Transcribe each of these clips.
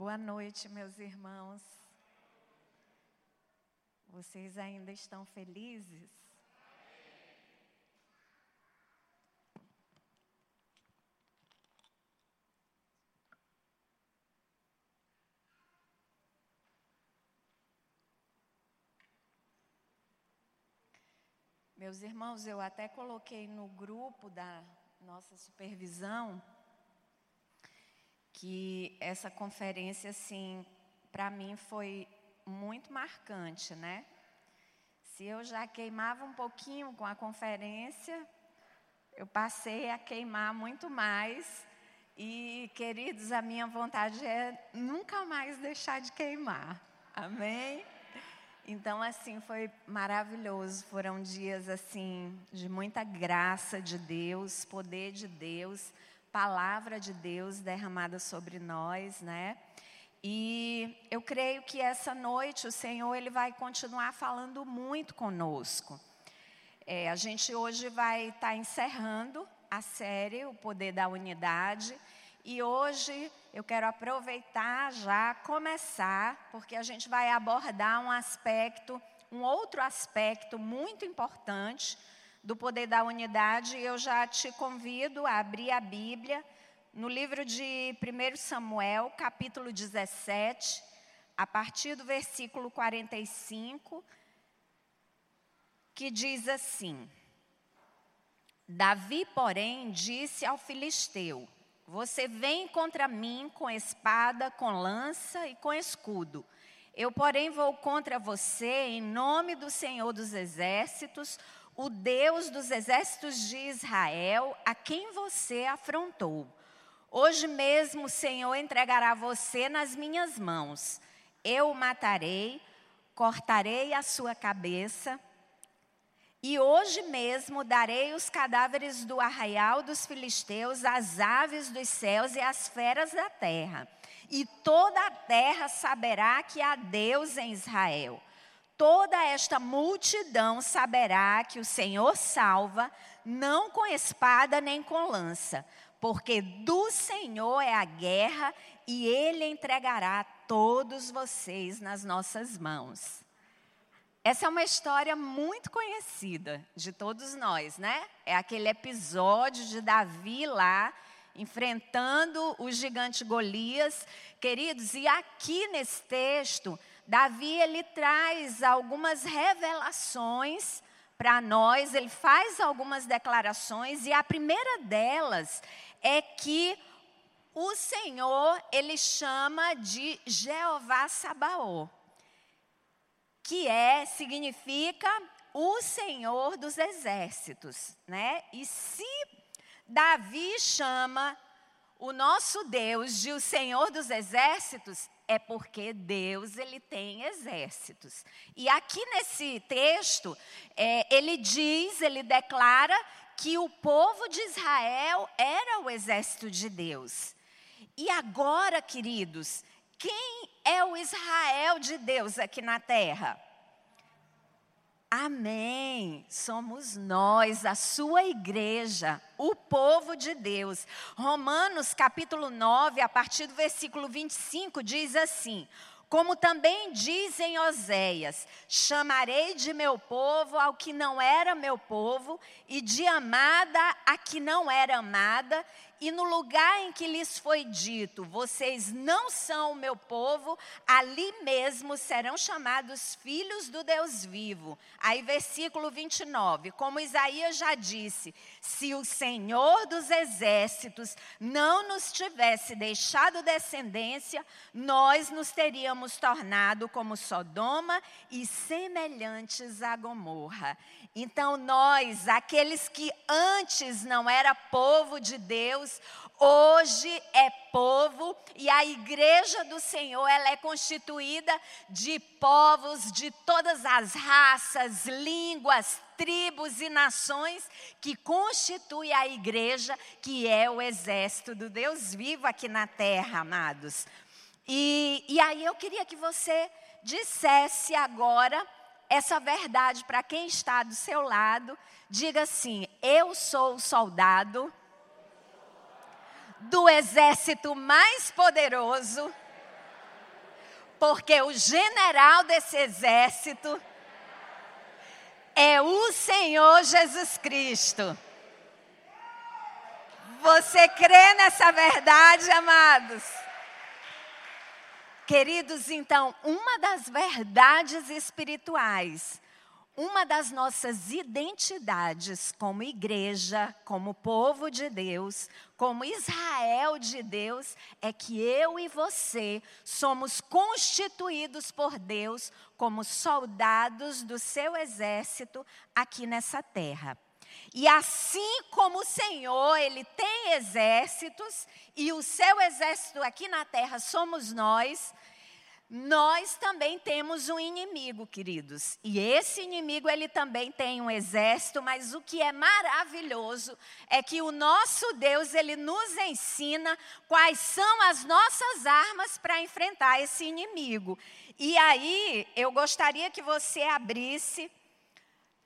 Boa noite, meus irmãos. Vocês ainda estão felizes? Meus irmãos, eu até coloquei no grupo da nossa supervisão que essa conferência, assim, para mim foi muito marcante, né? Se eu já queimava um pouquinho com a conferência, eu passei a queimar muito mais. E, queridos, a minha vontade é nunca mais deixar de queimar. Amém? Então, assim, foi maravilhoso. Foram dias, assim, de muita graça de Deus, poder de Deus, palavra de Deus derramada sobre nós, né? E eu creio que essa noite o Senhor ele vai continuar falando muito conosco. É, a gente hoje vai estar tá encerrando a série O Poder da Unidade. E hoje eu quero aproveitar já, começar, porque a gente vai abordar um aspecto, um outro aspecto muito importante do poder da unidade. Eu já te convido a abrir a Bíblia no livro de 1 Samuel, capítulo 17, a partir do versículo 45, que diz assim: Davi, porém, disse ao filisteu: Você vem contra mim com espada, com lança e com escudo. Eu, porém, vou contra você em nome do Senhor dos Exércitos, o Deus dos exércitos de Israel, a quem você afrontou. Hoje mesmo o Senhor entregará você nas minhas mãos. Eu o matarei, cortarei a sua cabeça. E hoje mesmo darei os cadáveres do arraial dos filisteus, às aves dos céus e às feras da terra. E toda a terra saberá que há Deus em Israel. Toda esta multidão saberá que o Senhor salva, não com espada nem com lança, porque do Senhor é a guerra e Ele entregará todos vocês nas nossas mãos. Essa é uma história muito conhecida de todos nós, né? É aquele episódio de Davi lá, enfrentando o gigante Golias. Queridos, e aqui nesse texto, Davi ele traz algumas revelações para nós, ele faz algumas declarações e a primeira delas é que o Senhor, ele chama de Jeová Sabaó, que é, significa o Senhor dos exércitos, né? E se Davi chama o nosso Deus de o Senhor dos exércitos, é porque Deus ele tem exércitos. E aqui nesse texto, é, ele diz, ele declara que o povo de Israel era o exército de Deus. E agora, queridos, quem é o Israel de Deus aqui na terra? Amém. Somos nós, a sua igreja, o povo de Deus. Romanos capítulo 9, a partir do versículo 25, diz assim: como também dizem Oséias: chamarei de meu povo ao que não era meu povo, e de amada a que não era amada, e no lugar em que lhes foi dito: Vocês não são o meu povo, ali mesmo serão chamados filhos do Deus vivo. Aí, versículo 29, como Isaías já disse: Se o Senhor dos exércitos não nos tivesse deixado descendência, nós nos teríamos tornado como Sodoma e semelhantes a Gomorra. Então, nós, aqueles que antes não era povo de Deus, hoje é povo e a igreja do Senhor, ela é constituída de povos de todas as raças, línguas, tribos e nações que constitui a igreja, que é o exército do Deus vivo aqui na terra, amados. E, e aí eu queria que você dissesse agora essa verdade para quem está do seu lado. Diga assim: Eu sou soldado do exército mais poderoso Porque o general desse exército é o Senhor Jesus Cristo. Você crê nessa verdade, amados? Queridos, então, uma das verdades espirituais, uma das nossas identidades como igreja, como povo de Deus, como Israel de Deus, é que eu e você somos constituídos por Deus como soldados do seu exército aqui nessa terra. E assim como o Senhor, ele tem exércitos, e o seu exército aqui na terra somos nós, nós também temos um inimigo, queridos. E esse inimigo, ele também tem um exército, mas o que é maravilhoso é que o nosso Deus, ele nos ensina quais são as nossas armas para enfrentar esse inimigo. E aí, eu gostaria que você abrisse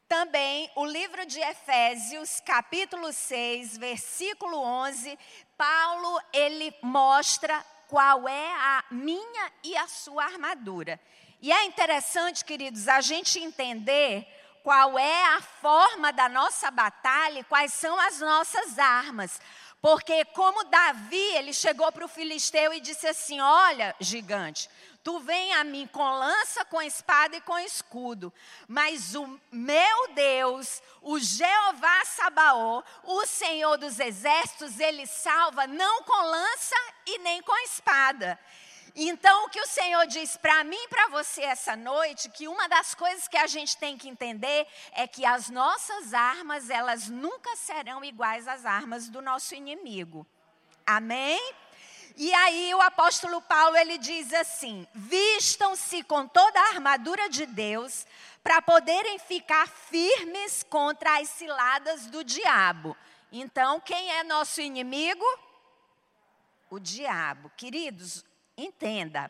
também o livro de Efésios, capítulo 6, versículo 11, Paulo ele mostra qual é a minha e a sua armadura. E é interessante, queridos, a gente entender qual é a forma da nossa batalha e quais são as nossas armas. Porque como Davi, ele chegou para o filisteu e disse assim: "Olha, gigante, Tu vem a mim com lança, com espada e com escudo. Mas o meu Deus, o Jeová Sabaó, o Senhor dos exércitos, ele salva não com lança e nem com espada. Então, o que o Senhor diz para mim e para você essa noite, que uma das coisas que a gente tem que entender é que as nossas armas, elas nunca serão iguais às armas do nosso inimigo. Amém? E aí o apóstolo Paulo ele diz assim: "Vistam-se com toda a armadura de Deus para poderem ficar firmes contra as ciladas do diabo". Então, quem é nosso inimigo? O diabo. Queridos, entenda.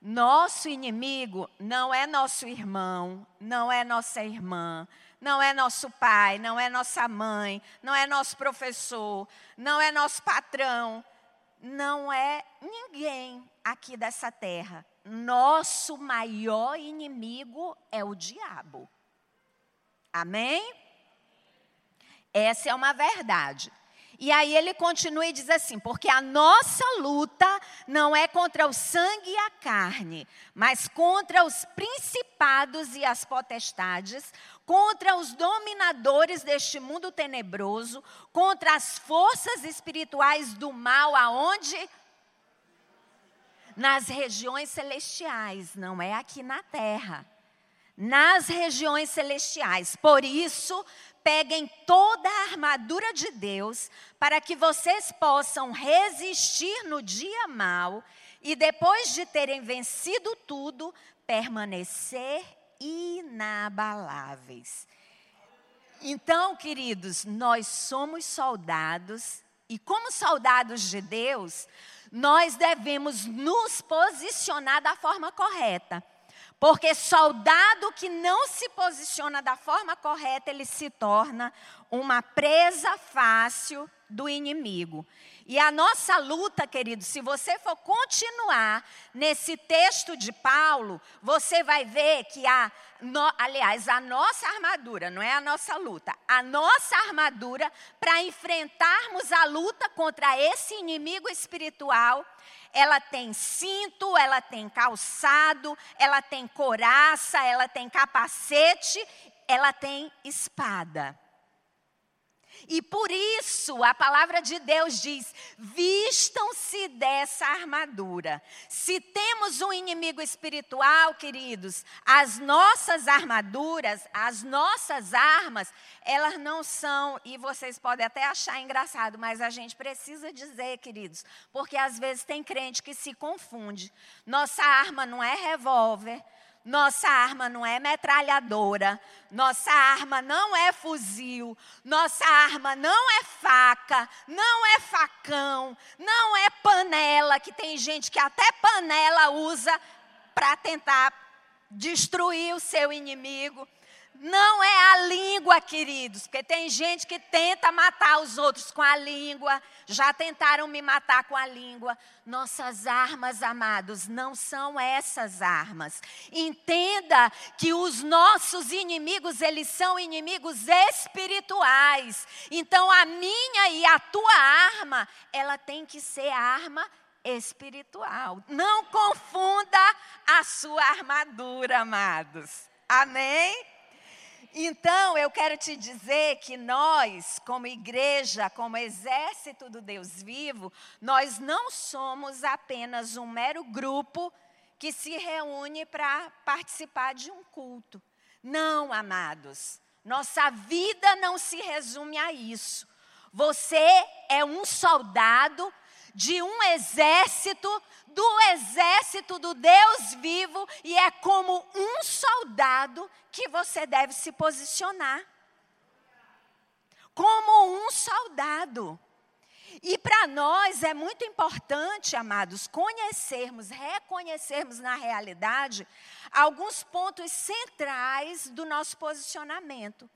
Nosso inimigo não é nosso irmão, não é nossa irmã, não é nosso pai, não é nossa mãe, não é nosso professor, não é nosso patrão, não é ninguém aqui dessa terra. Nosso maior inimigo é o diabo. Amém? Essa é uma verdade. E aí ele continua e diz assim: porque a nossa luta não é contra o sangue e a carne, mas contra os principados e as potestades, contra os dominadores deste mundo tenebroso, contra as forças espirituais do mal, aonde? Nas regiões celestiais, não é aqui na terra. Nas regiões celestiais. Por isso, peguem toda a armadura de Deus, para que vocês possam resistir no dia mal e, depois de terem vencido tudo, permanecer inabaláveis. Então, queridos, nós somos soldados e, como soldados de Deus, nós devemos nos posicionar da forma correta. Porque soldado que não se posiciona da forma correta, ele se torna uma presa fácil do inimigo. E a nossa luta, querido, se você for continuar nesse texto de Paulo, você vai ver que a, no, aliás, a nossa armadura, não é a nossa luta, a nossa armadura para enfrentarmos a luta contra esse inimigo espiritual, ela tem cinto, ela tem calçado, ela tem coraça, ela tem capacete, ela tem espada. E por isso a palavra de Deus diz: vistam-se dessa armadura. Se temos um inimigo espiritual, queridos, as nossas armaduras, as nossas armas, elas não são, e vocês podem até achar engraçado, mas a gente precisa dizer, queridos, porque às vezes tem crente que se confunde. Nossa arma não é revólver, nossa arma não é metralhadora, nossa arma não é fuzil, nossa arma não é faca, não é facão, não é panela, que tem gente que até panela usa para tentar destruir o seu inimigo. Não é a língua, queridos, porque tem gente que tenta matar os outros com a língua, já tentaram me matar com a língua. Nossas armas, amados, não são essas armas. Entenda que os nossos inimigos, eles são inimigos espirituais. Então a minha e a tua arma, ela tem que ser arma espiritual. Não confunda a sua armadura, amados. Amém? Então, eu quero te dizer que nós, como igreja, como exército do Deus vivo, nós não somos apenas um mero grupo que se reúne para participar de um culto. Não, amados. Nossa vida não se resume a isso. Você é um soldado de um exército, do exército do Deus vivo, e é como um soldado que você deve se posicionar. Como um soldado. E para nós é muito importante, amados, conhecermos, reconhecermos na realidade alguns pontos centrais do nosso posicionamento.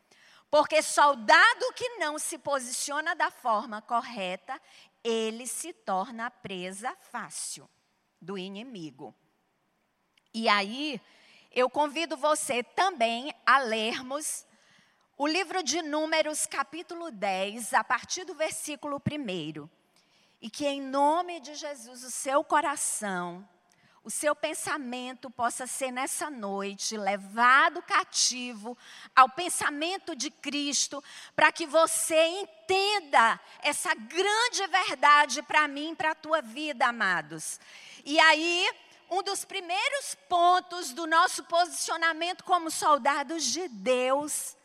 Porque soldado que não se posiciona da forma correta, ele se torna presa fácil do inimigo. E aí, eu convido você também a lermos o livro de Números, capítulo 10, a partir do versículo 1. E que em nome de Jesus o seu coração o seu pensamento possa ser nessa noite levado cativo ao pensamento de Cristo, para que você entenda essa grande verdade para mim, para a tua vida, amados. E aí, um dos primeiros pontos do nosso posicionamento como soldados de Deus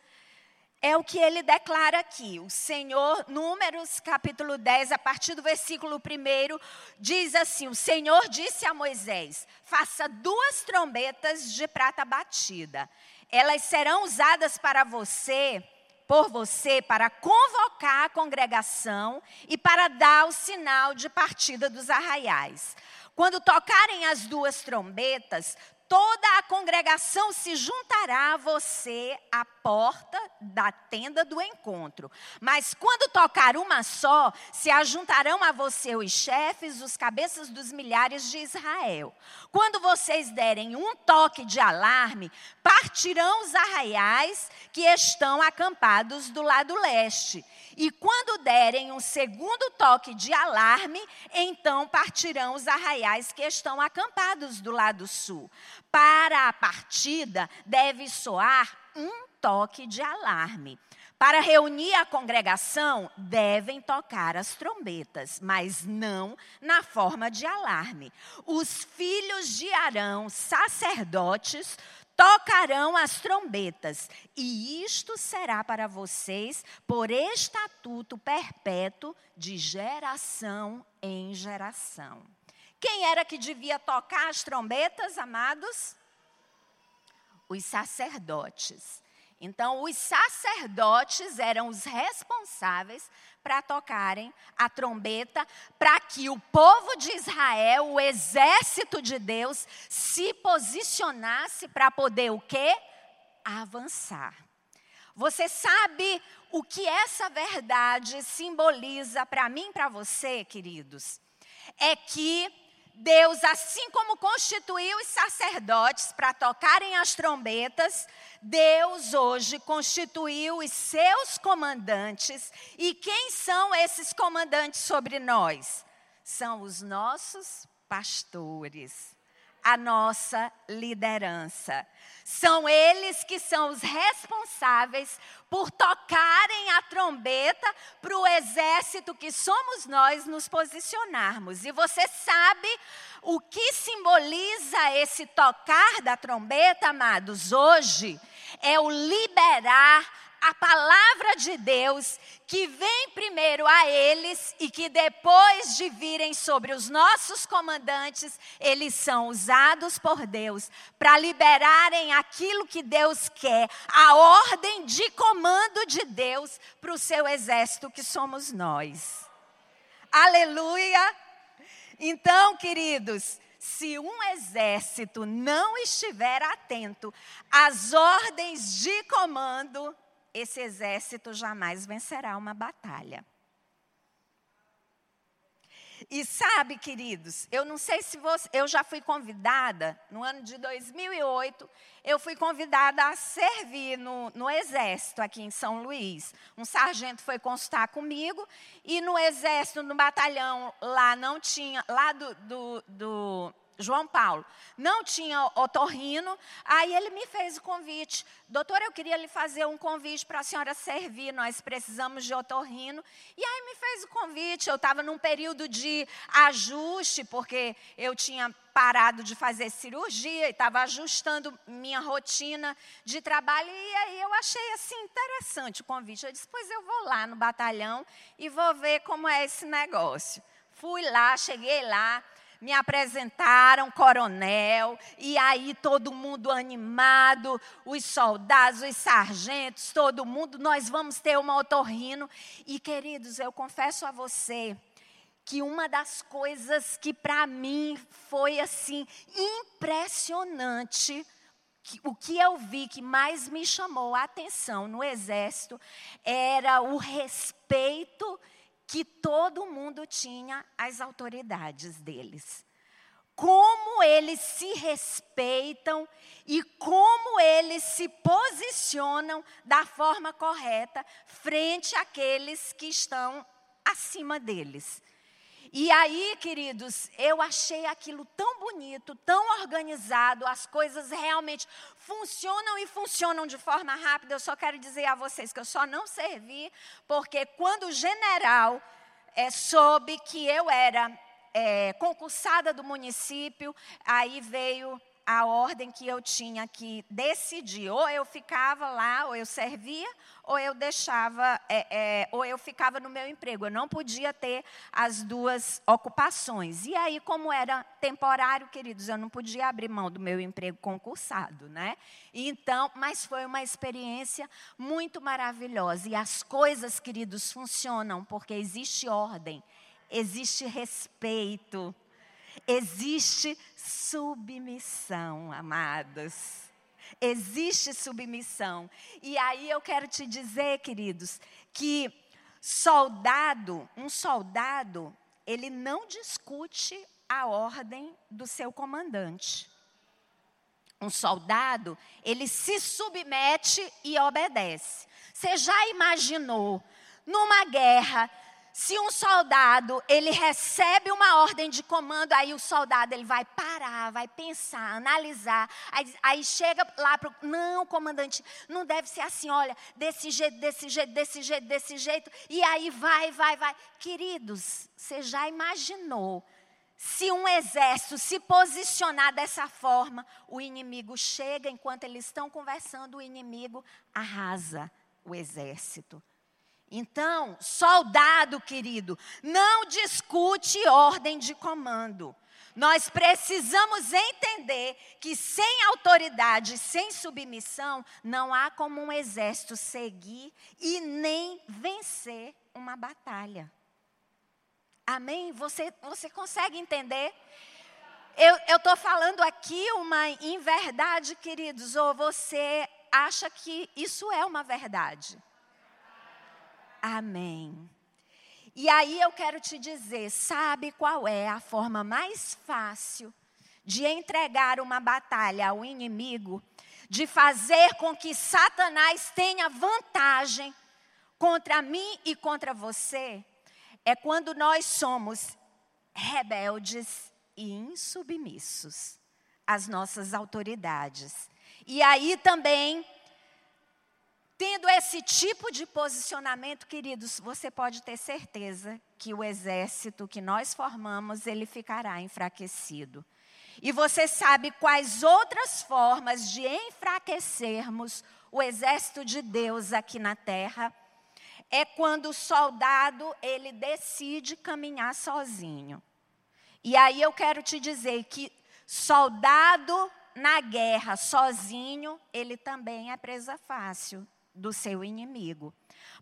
é o que ele declara aqui. O Senhor, Números capítulo 10, a partir do versículo 1, diz assim: O Senhor disse a Moisés: Faça duas trombetas de prata batida. Elas serão usadas para você, por você, para convocar a congregação e para dar o sinal de partida dos arraiais. Quando tocarem as duas trombetas, toda a congregação se juntará a você à porta da tenda do encontro. Mas quando tocar uma só, se ajuntarão a você os chefes, os cabeças dos milhares de Israel. Quando vocês derem um toque de alarme, partirão os arraiais que estão acampados do lado leste. E quando derem um segundo toque de alarme, então partirão os arraiais que estão acampados do lado sul. Para a partida, deve soar um toque de alarme. Para reunir a congregação, devem tocar as trombetas, mas não na forma de alarme. Os filhos de Arão, sacerdotes, tocarão as trombetas, e isto será para vocês por estatuto perpétuo de geração em geração. Quem era que devia tocar as trombetas, amados? Os sacerdotes. Então, os sacerdotes eram os responsáveis para tocarem a trombeta, para que o povo de Israel, o exército de Deus, se posicionasse para poder o quê? Avançar. Você sabe o que essa verdade simboliza para mim e para você, queridos? É que Deus, assim como constituiu os sacerdotes para tocarem as trombetas, Deus hoje constituiu os seus comandantes. E quem são esses comandantes sobre nós? São os nossos pastores a nossa liderança. São eles que são os responsáveis por tocarem a trombeta para o exército que somos nós nos posicionarmos. E você sabe o que simboliza esse tocar da trombeta, amados? Hoje é o liberar a palavra de Deus que vem primeiro a eles e que depois de virem sobre os nossos comandantes, eles são usados por Deus para liberarem aquilo que Deus quer, a ordem de comando de Deus para o seu exército que somos nós. Aleluia! Então, queridos, se um exército não estiver atento às ordens de comando, esse exército jamais vencerá uma batalha. E sabe, queridos, eu não sei se você, eu já fui convidada, no ano de 2008, eu fui convidada a servir no, no Exército aqui em São Luís. Um sargento foi consultar comigo e no Exército, no batalhão, lá não tinha, lá do, do, do João Paulo, não tinha otorrino, aí ele me fez o convite. Doutor, eu queria lhe fazer um convite para a senhora servir, nós precisamos de otorrino. E aí me fez o convite, eu estava num período de ajuste, porque eu tinha parado de fazer cirurgia e estava ajustando minha rotina de trabalho. E aí eu achei assim interessante o convite. Eu disse, pois eu vou lá no batalhão e vou ver como é esse negócio. Fui lá, cheguei lá, me apresentaram coronel, e aí todo mundo animado, os soldados, os sargentos, todo mundo, nós vamos ter uma otorrino. E queridos, eu confesso a você que uma das coisas que para mim foi assim impressionante, que, o que eu vi que mais me chamou a atenção no exército era o respeito que todo mundo tinha às autoridades deles. Como eles se respeitam e como eles se posicionam da forma correta frente àqueles que estão acima deles. E aí, queridos, eu achei aquilo tão bonito, tão organizado, as coisas realmente funcionam e funcionam de forma rápida. Eu só quero dizer a vocês que eu só não servi, porque quando o general é, soube que eu era é, concursada do município, aí veio a ordem que eu tinha que decidir. Ou eu ficava lá, ou eu servia, ou eu deixava, é, é, ou eu ficava no meu emprego. Eu não podia ter as duas ocupações. E aí, como era temporário, queridos, eu não podia abrir mão do meu emprego concursado, né? Então, mas foi uma experiência muito maravilhosa. E as coisas, queridos, funcionam porque existe ordem, existe respeito Existe submissão, amados. Existe submissão. E aí eu quero te dizer, queridos, que soldado, um soldado, ele não discute a ordem do seu comandante. Um soldado, ele se submete e obedece. Você já imaginou numa guerra se um soldado, ele recebe uma ordem de comando, aí o soldado ele vai parar, vai pensar, analisar, aí, aí chega lá para não, comandante, não deve ser assim, olha, desse jeito, desse jeito, desse jeito, desse jeito, e aí vai, vai, vai. Queridos, você já imaginou se um exército se posicionar dessa forma, o inimigo chega, enquanto eles estão conversando, o inimigo arrasa o exército. Então, soldado querido, não discute ordem de comando. Nós precisamos entender que sem autoridade, sem submissão, não há como um exército seguir e nem vencer uma batalha. Amém? Você, você consegue entender? Eu estou falando aqui uma inverdade, queridos, ou você acha que isso é uma verdade? Amém. E aí eu quero te dizer, sabe qual é a forma mais fácil de entregar uma batalha ao inimigo, de fazer com que Satanás tenha vantagem contra mim e contra você? É quando nós somos rebeldes e insubmissos às nossas autoridades. E aí também Tendo esse tipo de posicionamento, queridos, você pode ter certeza que o exército que nós formamos, ele ficará enfraquecido. E você sabe quais outras formas de enfraquecermos o exército de Deus aqui na terra? É quando o soldado, ele decide caminhar sozinho. E aí eu quero te dizer que soldado na guerra sozinho, ele também é presa fácil do seu inimigo.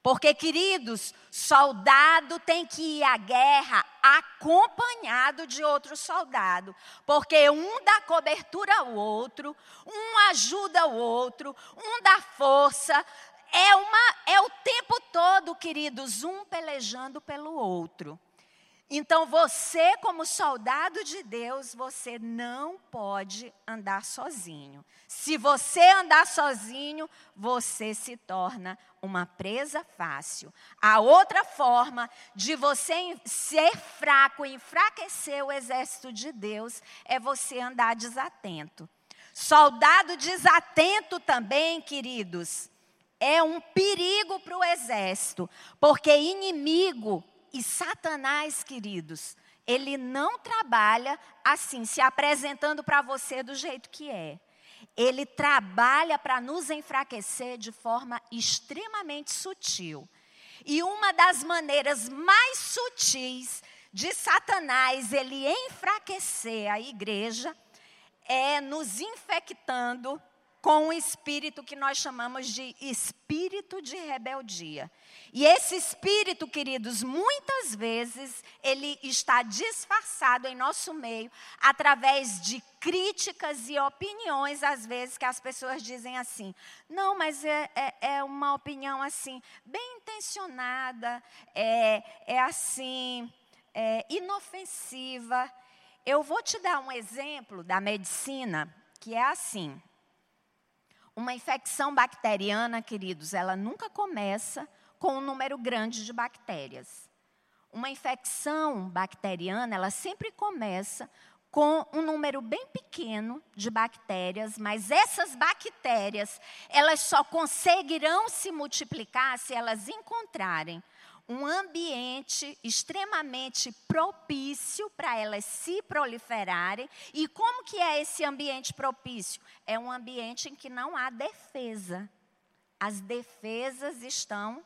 Porque, queridos, soldado tem que ir à guerra acompanhado de outro soldado. Porque um dá cobertura ao outro, um ajuda o outro, um dá força. É, uma, é o tempo todo, queridos, um pelejando pelo outro. Então, você, como soldado de Deus, você não pode andar sozinho. Se você andar sozinho, você se torna uma presa fácil. A outra forma de você ser fraco enfraquecer o exército de Deus é você andar desatento. Soldado desatento também, queridos, é um perigo para o exército, porque inimigo e Satanás, queridos, ele não trabalha assim, se apresentando para você do jeito que é. Ele trabalha para nos enfraquecer de forma extremamente sutil. E uma das maneiras mais sutis de Satanás ele enfraquecer a igreja é nos infectando com um espírito que nós chamamos de espírito de rebeldia. E esse espírito, queridos, muitas vezes ele está disfarçado em nosso meio através de críticas e opiniões, às vezes, que as pessoas dizem assim: não, mas é, é, é uma opinião assim, bem intencionada, é, é assim, é inofensiva. Eu vou te dar um exemplo da medicina que é assim. Uma infecção bacteriana, queridos, ela nunca começa com um número grande de bactérias. Uma infecção bacteriana, ela sempre começa com um número bem pequeno de bactérias, mas essas bactérias, elas só conseguirão se multiplicar se elas encontrarem um ambiente extremamente propício para elas se proliferarem. E como que é esse ambiente propício? É um ambiente em que não há defesa. As defesas estão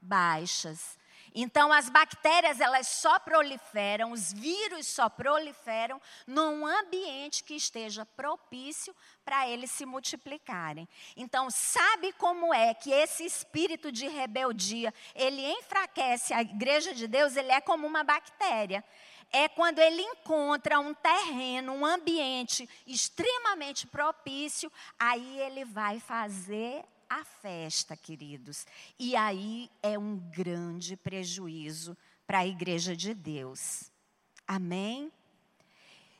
baixas. Então as bactérias elas só proliferam, os vírus só proliferam num ambiente que esteja propício para eles se multiplicarem. Então sabe como é que esse espírito de rebeldia, ele enfraquece a igreja de Deus, ele é como uma bactéria é quando ele encontra um terreno, um ambiente extremamente propício, aí ele vai fazer a festa, queridos. E aí é um grande prejuízo para a igreja de Deus. Amém?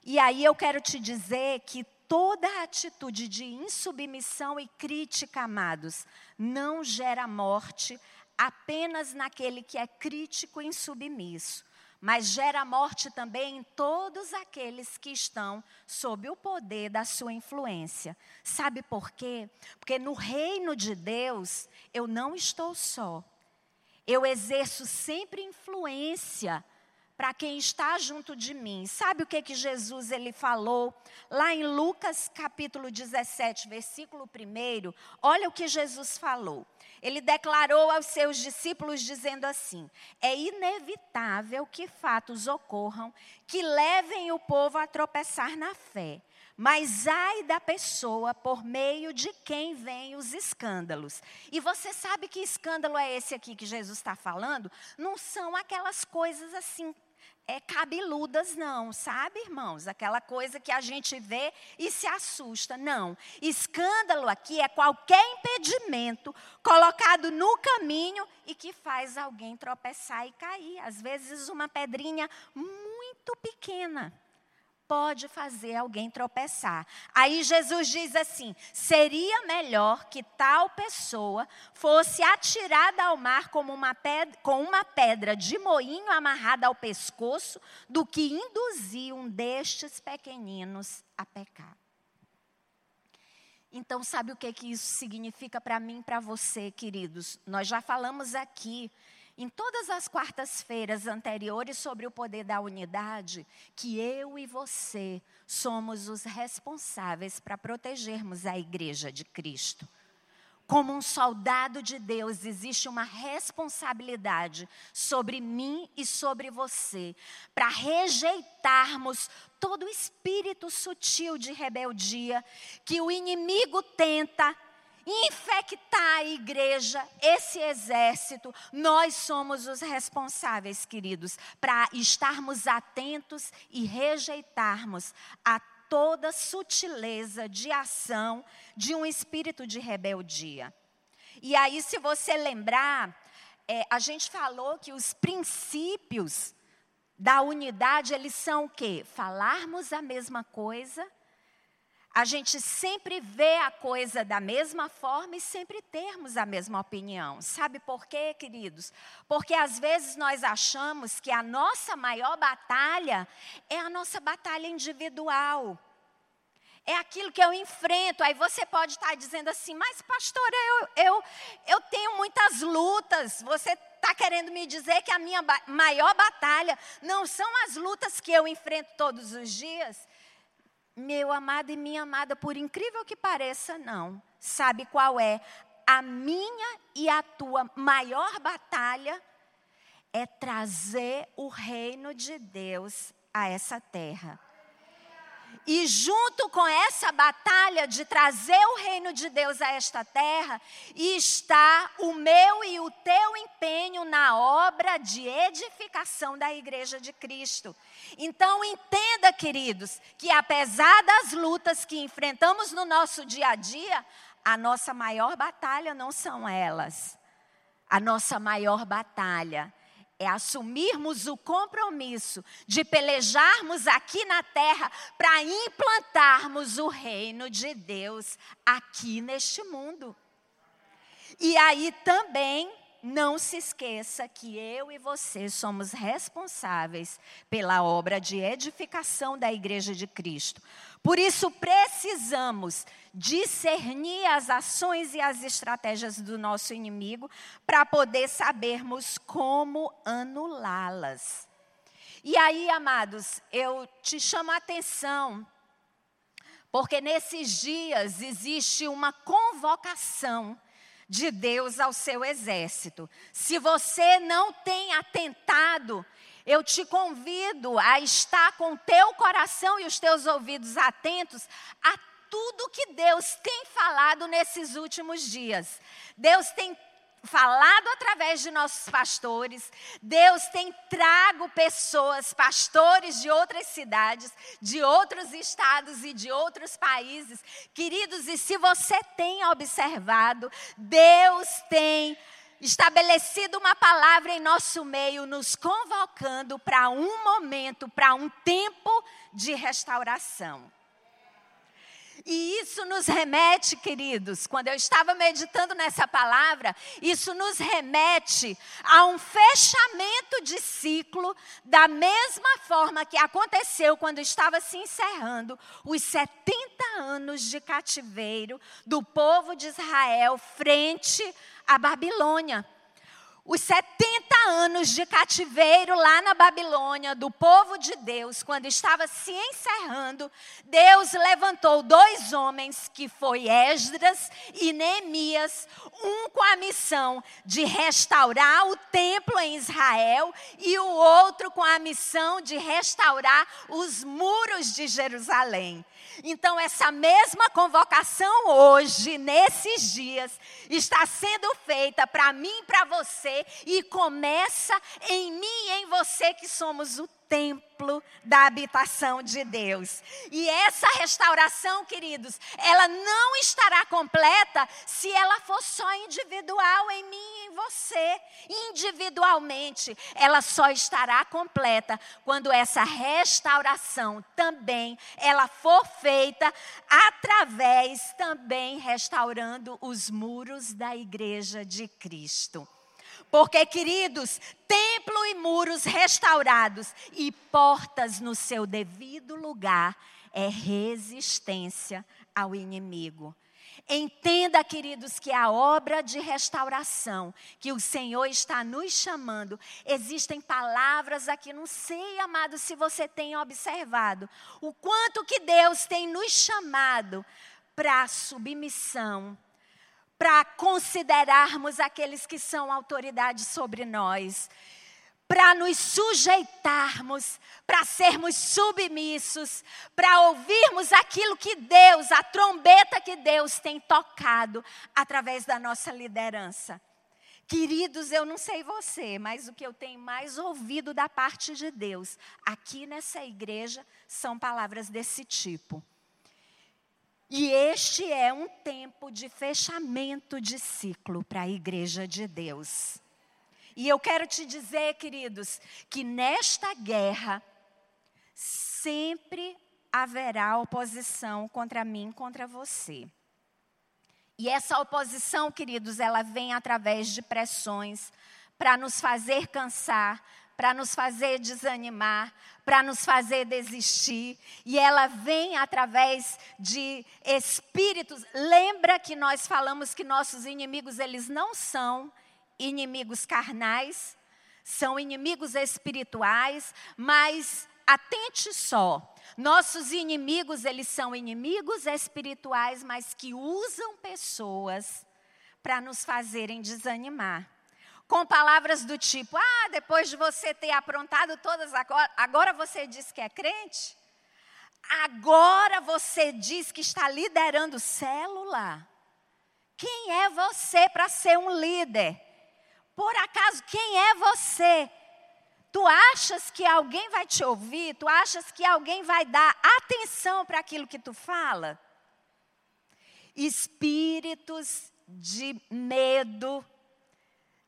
E aí eu quero te dizer que toda atitude de insubmissão e crítica, amados, não gera morte apenas naquele que é crítico e insubmisso mas gera morte também em todos aqueles que estão sob o poder da sua influência. Sabe por quê? Porque no reino de Deus eu não estou só. Eu exerço sempre influência para quem está junto de mim. Sabe o que que Jesus ele falou lá em Lucas capítulo 17, versículo 1? Olha o que Jesus falou. Ele declarou aos seus discípulos dizendo assim: É inevitável que fatos ocorram que levem o povo a tropeçar na fé. Mas ai da pessoa por meio de quem vêm os escândalos. E você sabe que escândalo é esse aqui que Jesus está falando? Não são aquelas coisas assim é, cabeludas, não, sabe, irmãos? Aquela coisa que a gente vê e se assusta. Não. Escândalo aqui é qualquer impedimento colocado no caminho e que faz alguém tropeçar e cair. Às vezes, uma pedrinha muito pequena pode fazer alguém tropeçar. Aí Jesus diz assim: seria melhor que tal pessoa fosse atirada ao mar como uma pedra, com uma pedra de moinho amarrada ao pescoço, do que induzir um destes pequeninos a pecar. Então, sabe o que, que isso significa para mim e para você, queridos? Nós já falamos aqui em todas as quartas-feiras anteriores sobre o poder da unidade, que eu e você somos os responsáveis para protegermos a igreja de Cristo. Como um soldado de Deus, existe uma responsabilidade sobre mim e sobre você, para rejeitarmos todo espírito sutil de rebeldia que o inimigo tenta infectar a igreja, esse exército, nós somos os responsáveis, queridos, para estarmos atentos e rejeitarmos a toda sutileza de ação de um espírito de rebeldia. E aí, se você lembrar, é, a gente falou que os princípios da unidade, eles são o quê? Falarmos a mesma coisa, a gente sempre vê a coisa da mesma forma e sempre termos a mesma opinião. Sabe por quê, queridos? Porque às vezes nós achamos que a nossa maior batalha é a nossa batalha individual. É aquilo que eu enfrento. Aí você pode estar dizendo assim, mas pastora, eu, eu, eu tenho muitas lutas. Você está querendo me dizer que a minha ba maior batalha não são as lutas que eu enfrento todos os dias? Meu amado e minha amada, por incrível que pareça, não. Sabe qual é? A minha e a tua maior batalha é trazer o reino de Deus a essa terra. E junto com essa batalha de trazer o reino de Deus a esta terra, está o meu e o teu empenho na obra de edificação da igreja de Cristo. Então entenda, queridos, que apesar das lutas que enfrentamos no nosso dia a dia, a nossa maior batalha não são elas. A nossa maior batalha é assumirmos o compromisso de pelejarmos aqui na terra para implantarmos o reino de Deus aqui neste mundo. E aí também não se esqueça que eu e você somos responsáveis pela obra de edificação da Igreja de Cristo. Por isso, precisamos discernir as ações e as estratégias do nosso inimigo para poder sabermos como anulá-las. E aí, amados, eu te chamo a atenção, porque nesses dias existe uma convocação de Deus ao seu exército. Se você não tem atentado, eu te convido a estar com teu coração e os teus ouvidos atentos a tudo que Deus tem falado nesses últimos dias. Deus tem falado através de nossos pastores. Deus tem trago pessoas, pastores de outras cidades, de outros estados e de outros países. Queridos, e se você tem observado, Deus tem estabelecido uma palavra em nosso meio, nos convocando para um momento, para um tempo de restauração. E isso nos remete, queridos, quando eu estava meditando nessa palavra, isso nos remete a um fechamento de ciclo, da mesma forma que aconteceu quando estava se encerrando os 70 anos de cativeiro do povo de Israel frente à Babilônia os 70 anos de cativeiro lá na Babilônia do povo de Deus, quando estava se encerrando, Deus levantou dois homens, que foi Esdras e Neemias, um com a missão de restaurar o templo em Israel e o outro com a missão de restaurar os muros de Jerusalém. Então, essa mesma convocação hoje, nesses dias, está sendo feita para mim para você, e começa em mim e em você, que somos o templo da habitação de Deus. E essa restauração, queridos, ela não estará completa se ela for só individual em mim e em você. Individualmente, ela só estará completa quando essa restauração também ela for feita através também restaurando os muros da igreja de Cristo. Porque, queridos, templo e muros restaurados e portas no seu devido lugar é resistência ao inimigo. Entenda, queridos, que a obra de restauração que o Senhor está nos chamando, existem palavras aqui, não sei, amado, se você tem observado, o quanto que Deus tem nos chamado para submissão, para considerarmos aqueles que são autoridade sobre nós, para nos sujeitarmos, para sermos submissos, para ouvirmos aquilo que Deus, a trombeta que Deus tem tocado através da nossa liderança. Queridos, eu não sei você, mas o que eu tenho mais ouvido da parte de Deus aqui nessa igreja são palavras desse tipo. E este é um tempo de fechamento de ciclo para a igreja de Deus. E eu quero te dizer, queridos, que nesta guerra sempre haverá oposição contra mim, contra você. E essa oposição, queridos, ela vem através de pressões para nos fazer cansar, para nos fazer desanimar, para nos fazer desistir, e ela vem através de espíritos. Lembra que nós falamos que nossos inimigos eles não são inimigos carnais, são inimigos espirituais, mas atente só. Nossos inimigos, eles são inimigos espirituais, mas que usam pessoas para nos fazerem desanimar. Com palavras do tipo: Ah, depois de você ter aprontado todas agora, agora você diz que é crente? Agora você diz que está liderando célula? Quem é você para ser um líder? Por acaso, quem é você? Tu achas que alguém vai te ouvir? Tu achas que alguém vai dar atenção para aquilo que tu fala? Espíritos de medo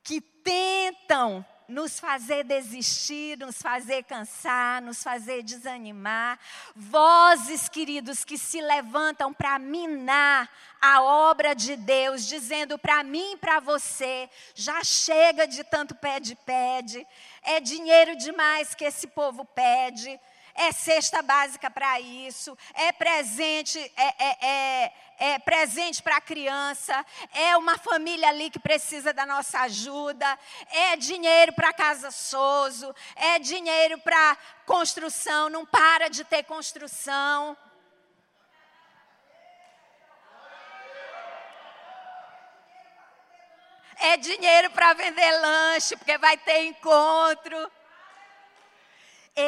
que tentam nos fazer desistir, nos fazer cansar, nos fazer desanimar. Vozes, queridos, que se levantam para minar a obra de Deus, dizendo para mim e para você: já chega de tanto pede-pede, é dinheiro demais que esse povo pede é cesta básica para isso, é presente, é, é, é, é presente para a criança, é uma família ali que precisa da nossa ajuda, é dinheiro para Casa Souza, é dinheiro para construção, não para de ter construção. É dinheiro para vender lanche, porque vai ter encontro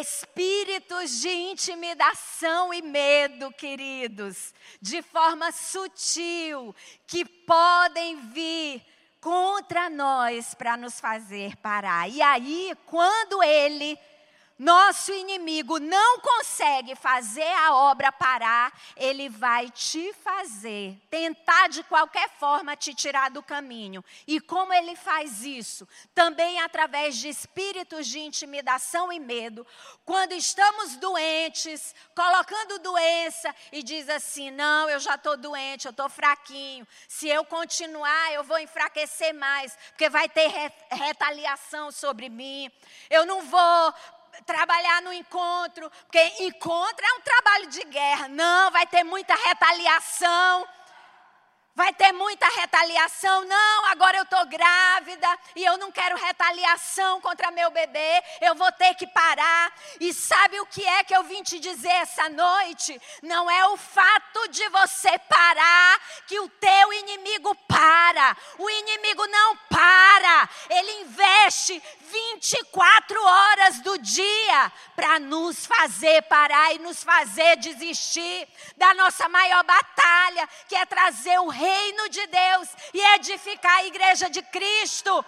espíritos de intimidação e medo, queridos, de forma sutil, que podem vir contra nós para nos fazer parar. E aí, quando ele nosso inimigo não consegue fazer a obra parar, ele vai te fazer, tentar de qualquer forma te tirar do caminho. E como ele faz isso? Também através de espíritos de intimidação e medo. Quando estamos doentes, colocando doença e diz assim: não, eu já estou doente, eu estou fraquinho. Se eu continuar, eu vou enfraquecer mais, porque vai ter retaliação sobre mim. Eu não vou trabalhar no encontro, porque encontro é um trabalho de guerra. Não, vai ter muita retaliação. Vai ter muita retaliação. Não, agora eu estou grávida e eu não quero retaliação contra meu bebê. Eu vou ter que parar. E sabe o que é que eu vim te dizer essa noite? Não é o fato de você parar que o teu inimigo para. O inimigo não para. Ele investe 24 horas do dia para nos fazer parar e nos fazer desistir da nossa maior batalha, que é trazer o reino de Deus e edificar a igreja de Cristo.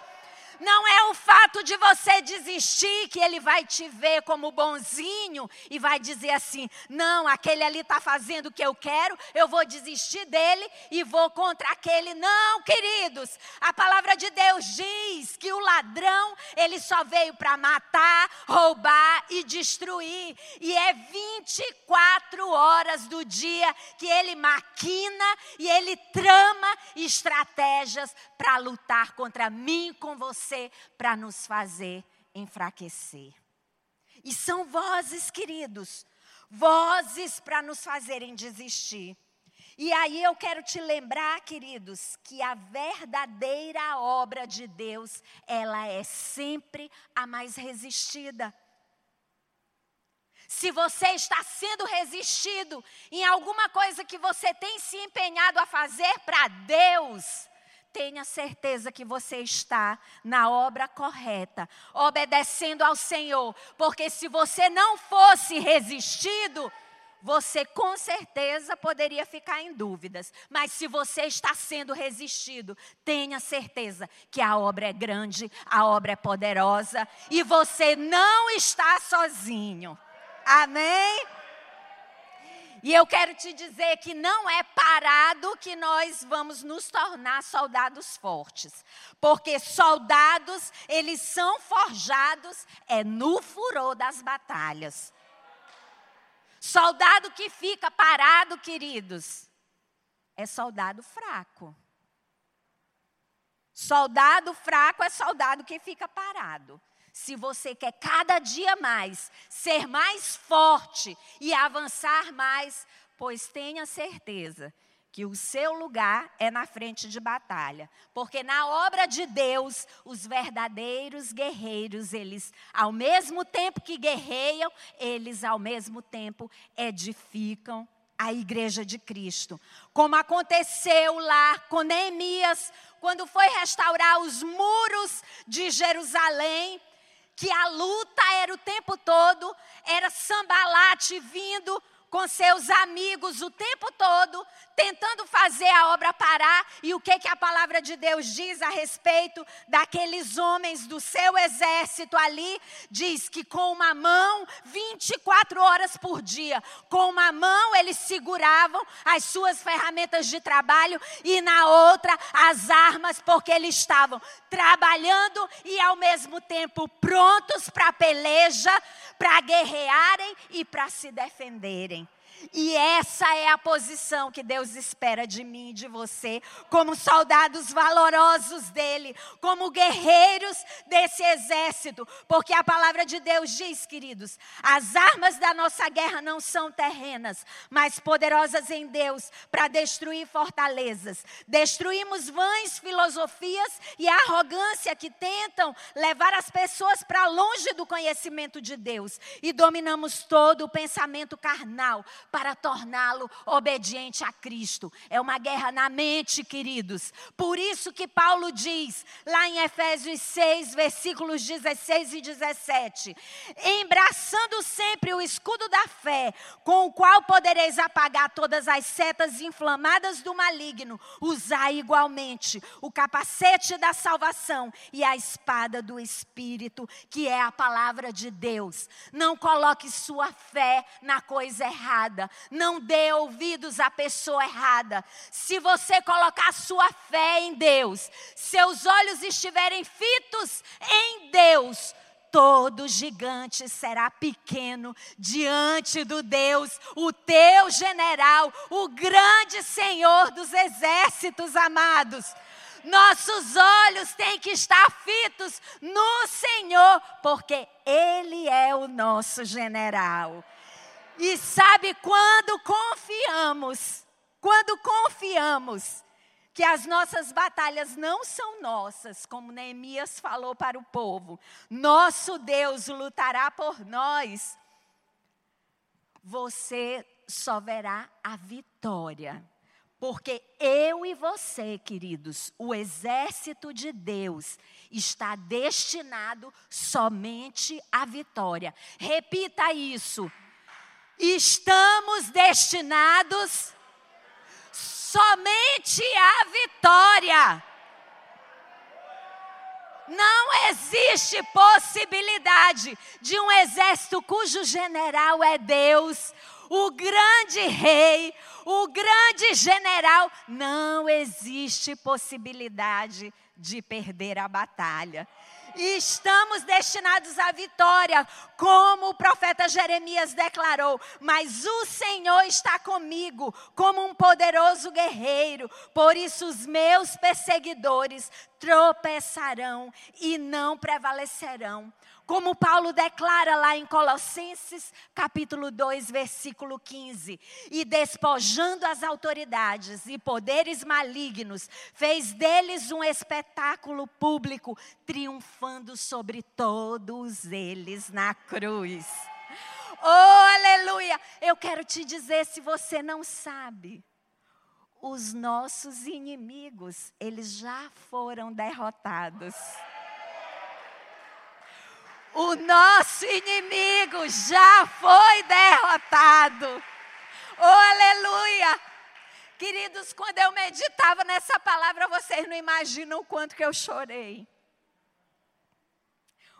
Não é o fato de você desistir que ele vai te ver como bonzinho e vai dizer assim: não, aquele ali está fazendo o que eu quero, eu vou desistir dele e vou contra aquele. Não, queridos, a palavra de Deus diz que o ladrão, ele só veio para matar, roubar e destruir. E é 24 horas do dia que ele maquina e ele trama estratégias para lutar contra mim, com você para nos fazer enfraquecer. E são vozes, queridos, vozes para nos fazerem desistir. E aí eu quero te lembrar, queridos, que a verdadeira obra de Deus, ela é sempre a mais resistida. Se você está sendo resistido em alguma coisa que você tem se empenhado a fazer para Deus, tenha certeza que você está na obra correta, obedecendo ao Senhor, porque se você não fosse resistido, você com certeza poderia ficar em dúvidas, mas se você está sendo resistido, tenha certeza que a obra é grande, a obra é poderosa e você não está sozinho. Amém? E eu quero te dizer que não é parado que nós vamos nos tornar soldados fortes. Porque soldados, eles são forjados é no furor das batalhas. Soldado que fica parado, queridos, é soldado fraco. Soldado fraco é soldado que fica parado. Se você quer cada dia mais ser mais forte e avançar mais, pois tenha certeza que o seu lugar é na frente de batalha, porque na obra de Deus, os verdadeiros guerreiros, eles ao mesmo tempo que guerreiam, eles ao mesmo tempo edificam a igreja de Cristo. Como aconteceu lá com Neemias, quando foi restaurar os muros de Jerusalém, que a luta era o tempo todo, era sambalate vindo com seus amigos o tempo todo, tentando fazer a obra parar. E o que, que a palavra de Deus diz a respeito daqueles homens do seu exército ali? Diz que com uma mão, 24 horas por dia, com uma mão eles seguravam as suas ferramentas de trabalho e na outra as armas, porque eles estavam trabalhando e ao mesmo tempo prontos para a peleja, para guerrearem e para se defenderem. E essa é a posição que Deus espera de mim e de você, como soldados valorosos dele, como guerreiros desse exército, porque a palavra de Deus diz, queridos, as armas da nossa guerra não são terrenas, mas poderosas em Deus para destruir fortalezas. Destruímos vãs filosofias e arrogância que tentam levar as pessoas para longe do conhecimento de Deus. E dominamos todo o pensamento carnal para torná-lo obediente a Cristo. É uma guerra na mente, queridos. Por isso que Paulo diz, lá em Efésios 6, versículos 16 e 17: Embraçando sempre o escudo da fé, com o qual podereis apagar todas as setas inflamadas do maligno, usar igualmente o capacete da salvação e a espada do Espírito, que é a palavra de Deus. Não coloque sua fé na coisa errada não dê ouvidos à pessoa errada. Se você colocar sua fé em Deus, seus olhos estiverem fitos em Deus, todo gigante será pequeno diante do Deus, o teu general, o grande Senhor dos exércitos amados. Nossos olhos têm que estar fitos no Senhor, porque Ele é o nosso general. E sabe quando confiamos, quando confiamos que as nossas batalhas não são nossas, como Neemias falou para o povo, nosso Deus lutará por nós, você só verá a vitória. Porque eu e você, queridos, o exército de Deus está destinado somente à vitória. Repita isso estamos destinados somente à vitória. Não existe possibilidade de um exército cujo general é Deus, o grande rei, o grande general. Não existe possibilidade de perder a batalha e estamos destinados à vitória, como o profeta Jeremias declarou. Mas o Senhor está comigo como um poderoso guerreiro, por isso os meus perseguidores tropeçarão e não prevalecerão como Paulo declara lá em Colossenses, capítulo 2, versículo 15: E despojando as autoridades e poderes malignos, fez deles um espetáculo público, triunfando sobre todos eles na cruz. Oh, aleluia! Eu quero te dizer, se você não sabe, os nossos inimigos, eles já foram derrotados. O nosso inimigo já foi derrotado. Oh, aleluia! Queridos, quando eu meditava nessa palavra, vocês não imaginam o quanto que eu chorei.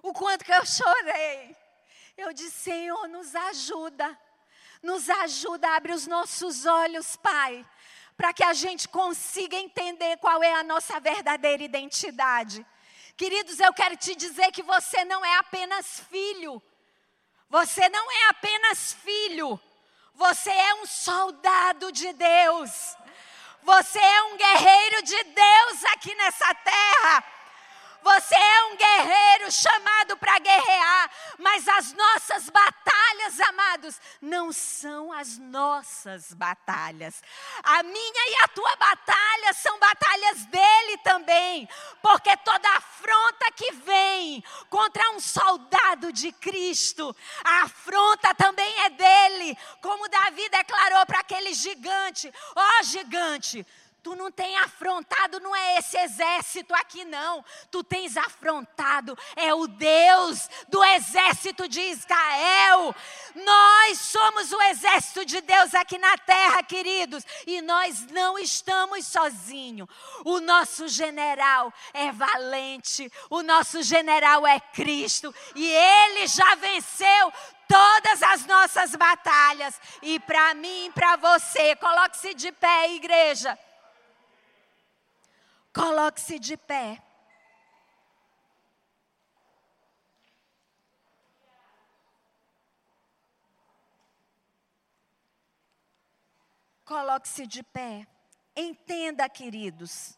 O quanto que eu chorei. Eu disse, Senhor, nos ajuda. Nos ajuda, abre os nossos olhos, Pai, para que a gente consiga entender qual é a nossa verdadeira identidade. Queridos, eu quero te dizer que você não é apenas filho. Você não é apenas filho. Você é um soldado de Deus. Você é um guerreiro de Deus aqui nessa terra. Você é um guerreiro chamado para guerrear, mas as nossas batalhas, amados, não são as nossas batalhas. A minha e a tua batalha são batalhas dele também, porque toda afronta que vem contra um soldado de Cristo, a afronta também é dele, como Davi declarou para aquele gigante: ó oh, gigante, Tu não tem afrontado, não é esse exército aqui, não. Tu tens afrontado, é o Deus do exército de Israel. Nós somos o exército de Deus aqui na terra, queridos, e nós não estamos sozinhos. O nosso general é valente, o nosso general é Cristo, e ele já venceu todas as nossas batalhas. E para mim, para você, coloque-se de pé, igreja. Coloque-se de pé. Coloque-se de pé. Entenda, queridos.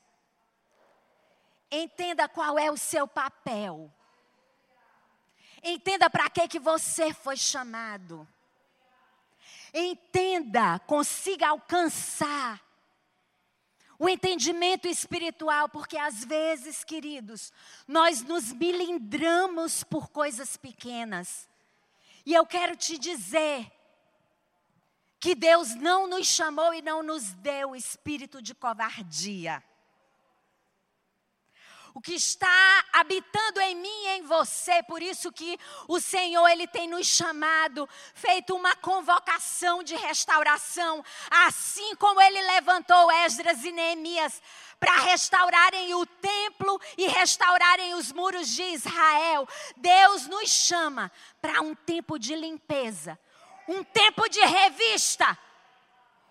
Entenda qual é o seu papel. Entenda para que que você foi chamado. Entenda, consiga alcançar o entendimento espiritual, porque às vezes, queridos, nós nos milindramos por coisas pequenas. E eu quero te dizer que Deus não nos chamou e não nos deu espírito de covardia o que está habitando em mim e em você. Por isso que o Senhor ele tem nos chamado, feito uma convocação de restauração, assim como ele levantou Esdras e Neemias para restaurarem o templo e restaurarem os muros de Israel. Deus nos chama para um tempo de limpeza, um tempo de revista,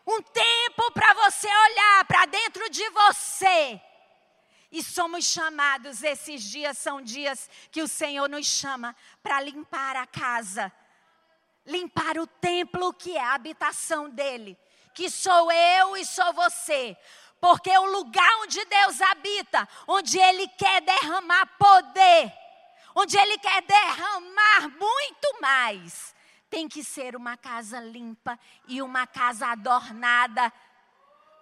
um tempo para você olhar para dentro de você e somos chamados, esses dias são dias que o Senhor nos chama para limpar a casa, limpar o templo que é a habitação dEle, que sou eu e sou você. Porque o lugar onde Deus habita, onde Ele quer derramar poder, onde Ele quer derramar muito mais, tem que ser uma casa limpa e uma casa adornada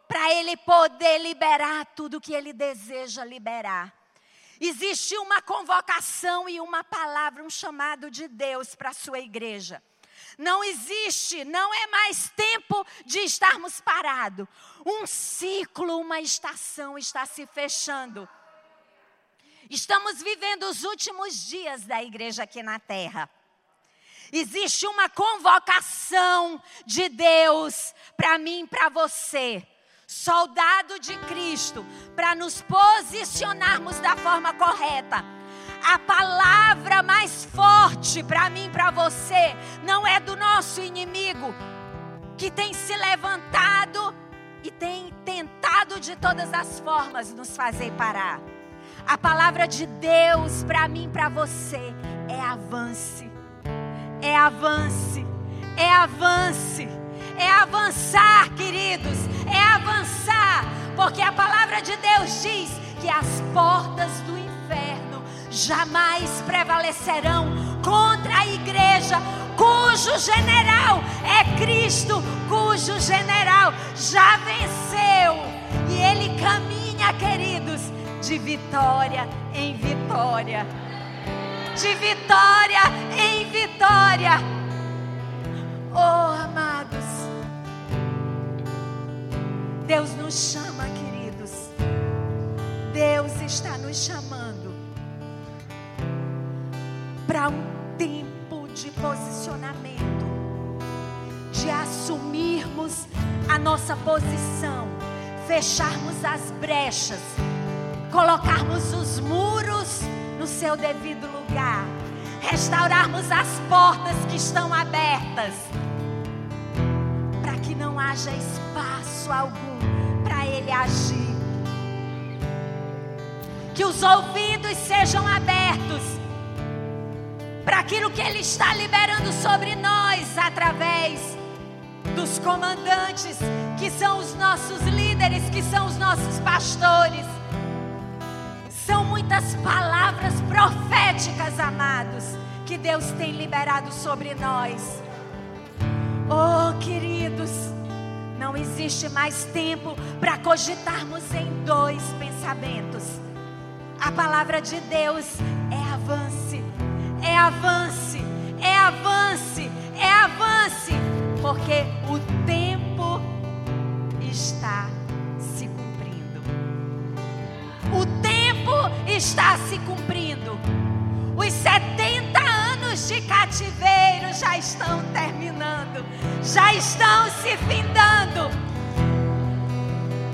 para ele poder liberar tudo que ele deseja liberar. Existe uma convocação e uma palavra, um chamado de Deus para a sua igreja. Não existe, não é mais tempo de estarmos parados. Um ciclo, uma estação está se fechando. Estamos vivendo os últimos dias da igreja aqui na terra. Existe uma convocação de Deus para mim, para você soldado de Cristo, para nos posicionarmos da forma correta. A palavra mais forte para mim, para você, não é do nosso inimigo, que tem se levantado e tem tentado de todas as formas nos fazer parar. A palavra de Deus para mim, para você, é avance, é avance, é avance é avançar, queridos, é avançar, porque a palavra de Deus diz que as portas do inferno jamais prevalecerão contra a igreja, cujo general é Cristo, cujo general já venceu e ele caminha, queridos, de vitória em vitória. De vitória em vitória. Oh, amados. Deus nos chama, queridos. Deus está nos chamando para um tempo de posicionamento, de assumirmos a nossa posição, fecharmos as brechas, colocarmos os muros no seu devido lugar, restaurarmos as portas que estão abertas, para que não haja espaço algum para Ele agir. Que os ouvidos sejam abertos para aquilo que Ele está liberando sobre nós através dos comandantes, que são os nossos líderes, que são os nossos pastores. São muitas palavras proféticas, amados, que Deus tem liberado sobre nós. Oh, queridos, não existe mais tempo para cogitarmos em dois pensamentos. A palavra de Deus é avance, é avance, é avance, é avance, porque o tempo está se cumprindo. O tempo está se cumprindo. Os 70 anos de cativeiro já estão terminando, já estão se findando.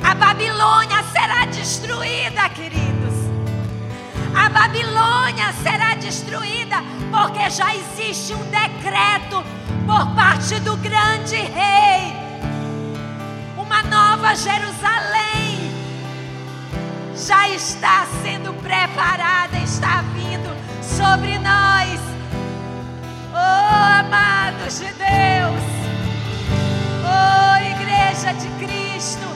A Babilônia será destruída, queridos. A Babilônia será destruída porque já existe um decreto por parte do grande rei. Uma nova Jerusalém já está sendo preparada, está vindo sobre nós. Oh, amados de Deus, oh, igreja de Cristo,